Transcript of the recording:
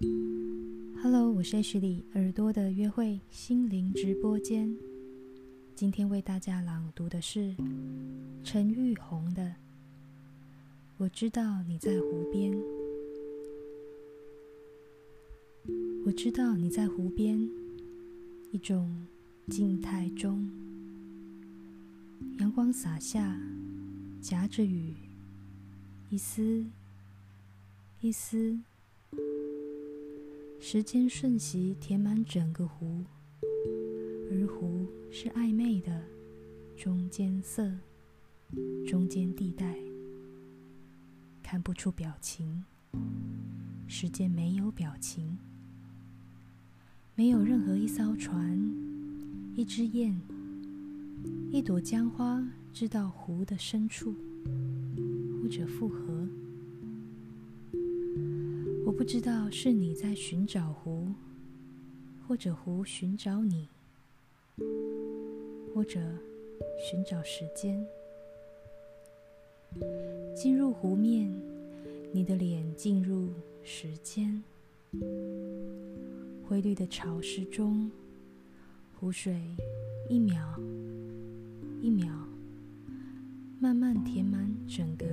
Hello，我是 H 里耳朵的约会心灵直播间。今天为大家朗读的是陈玉红的《我知道你在湖边》。我知道你在湖边，一种静态中，阳光洒下，夹着雨，一丝一丝。时间瞬息填满整个湖，而湖是暧昧的中间色，中间地带，看不出表情。时间没有表情，没有任何一艘船，一只雁，一朵江花，知道湖的深处，或者复合。我不知道是你在寻找湖，或者湖寻找你，或者寻找时间。进入湖面，你的脸进入时间。灰绿的潮湿中，湖水一秒一秒慢慢填满整个